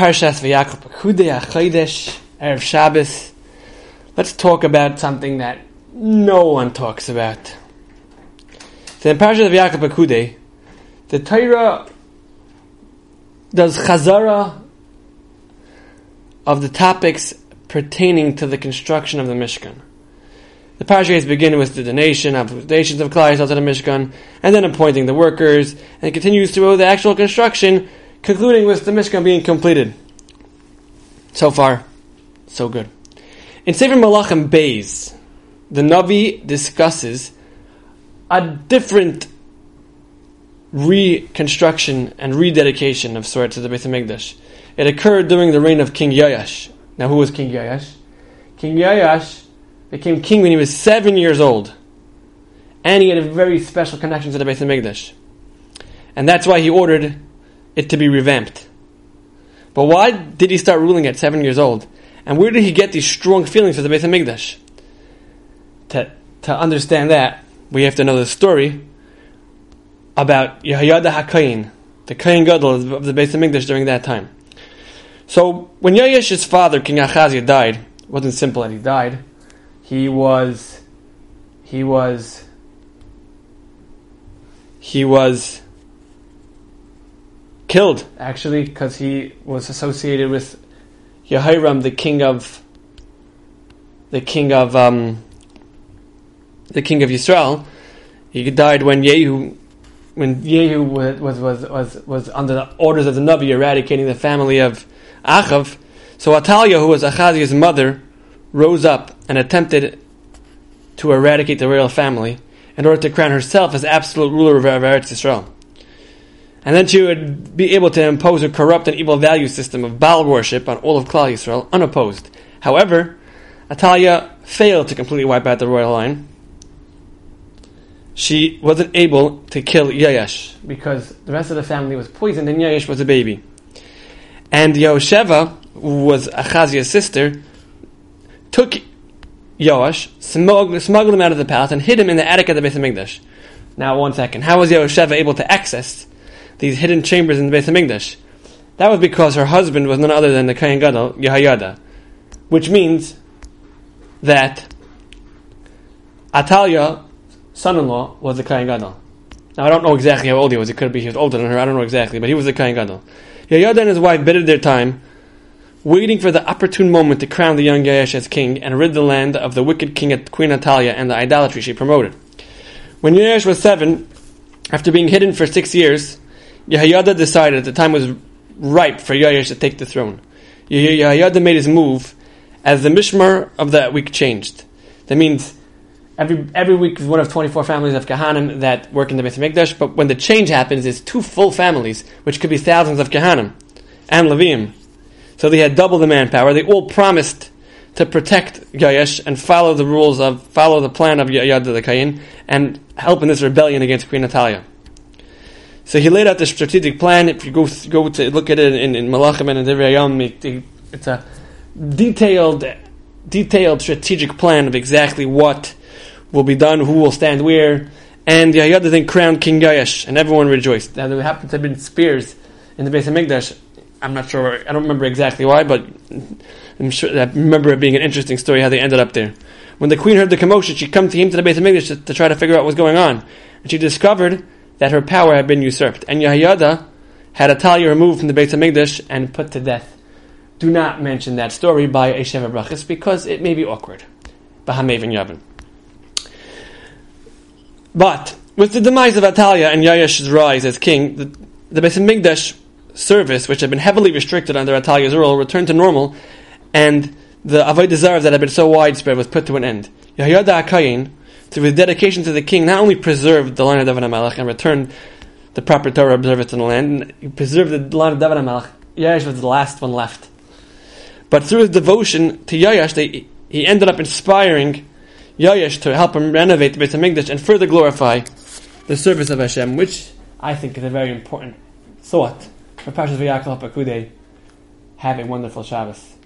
Parshas HaChodesh Erev Shabbos. Let's talk about something that no one talks about. So in Parshas Vayakhel Pekudei, the Torah does chazara of the topics pertaining to the construction of the Mishkan. The parashas begin with the donation of the nations of Klai to the Mishkan, and then appointing the workers, and continues through the actual construction, concluding with the Mishkan being completed. So far, so good. In Sefer Malachim Beis, the Navi discusses a different reconstruction and rededication of sorts to the Beit HaMikdash. It occurred during the reign of King Yoash. Now, who was King Yoash? King Yoash became king when he was seven years old. And he had a very special connection to the Beit HaMikdash. And that's why he ordered it to be revamped. But why did he start ruling at seven years old? And where did he get these strong feelings for the Beit HaMikdash? To, to understand that, we have to know the story about Yehoyada HaKohen, the Kohen Gadol of the Beit HaMikdash during that time. So, when Yoash's father, King Achaziah, died, it wasn't simple that he died. He was, he was, he was killed, actually, because he was associated with Yehoram, the king of, the king of, um, the king of Israel. He died when Yehu when Yehu was, was, was, was, was under the orders of the Navi eradicating the family of Achav, so Atalia, who was Achaziah's mother, rose up and attempted to eradicate the royal family in order to crown herself as absolute ruler of Eretz Israel. And then she would be able to impose a corrupt and evil value system of Baal worship on all of Klal Yisrael unopposed. However, Atalia failed to completely wipe out the royal line. She wasn't able to kill Yoash because the rest of the family was poisoned and Yoash was a baby. And Yehosheva, who was Achaziah's sister, took Yoash, smuggled, smuggled him out of the palace, and hid him in the attic of the Beit HaMikdash. Now, one second. How was Yehosheva able to access these hidden chambers in the Beit HaMikdash? That was because her husband was none other than the Kohen Gadol, Yehoyada. Which means that Atalia, son-in-law, was the Kohen Gadol. Now, I don't know exactly how old he was. It could be he was older than her. I don't know exactly. But he was the Kohen Gadol. Yehoyada and his wife bided their time, waiting for the opportune moment to crown the young Yoash as king and rid the land of the wicked king Queen Atalia and the idolatry she promoted. When Yoash was seven, after being hidden for six years, Yehoyada decided the time was ripe for Yoash to take the throne. Yehoyada made his move as the mishmar of that week changed. That means every every week is one of 24 families of Kohanim that work in the Beit HaMikdash, but when the change happens, it's two full families, which could be thousands of Kahanim and Levim. So they had double the manpower. They all promised to protect Yoash and follow the rules of, follow the plan of Yad the Kayin and help in this rebellion against Queen Atalia. So he laid out the strategic plan. If you go go to look at it in, in Malachim and in Divrei it's a detailed, detailed strategic plan of exactly what will be done, who will stand where. And Yehoyada then crowned King Yoash, and everyone rejoiced. Now there happened to have been spears in the Beit HaMikdash. I'm not sure, I don't remember exactly why, but I'm sure, I remember it being an interesting story how they ended up there. When the queen heard the commotion, she come to him to the Beit HaMikdash to, to try to figure out what was going on. And she discovered that her power had been usurped. And Yehoyada had Atalia removed from the Beit HaMikdash and put to death. Do not mention that story by a Sheva Brachos because it may be awkward. Yavin. But with the demise of Atalia and Yoash's rise as king, the, the Beit HaMikdash service, which had been heavily restricted under Atalia's rule, returned to normal, and the Avodah Zarah that had been so widespread was put to an end. Yehoyada HaKohen, through his dedication to the king, not only preserved the line of David HaMelech and returned the proper Torah observance in the land, he preserved the line of David HaMelech. Yoash was the last one left. But through his devotion to Yoash, they, he ended up inspiring Yoash to help him renovate the Beit HaMikdash and further glorify the service of Hashem, which I think is a very important thought for Parshas Vayakhel Pekudei. Have a wonderful Shabbos.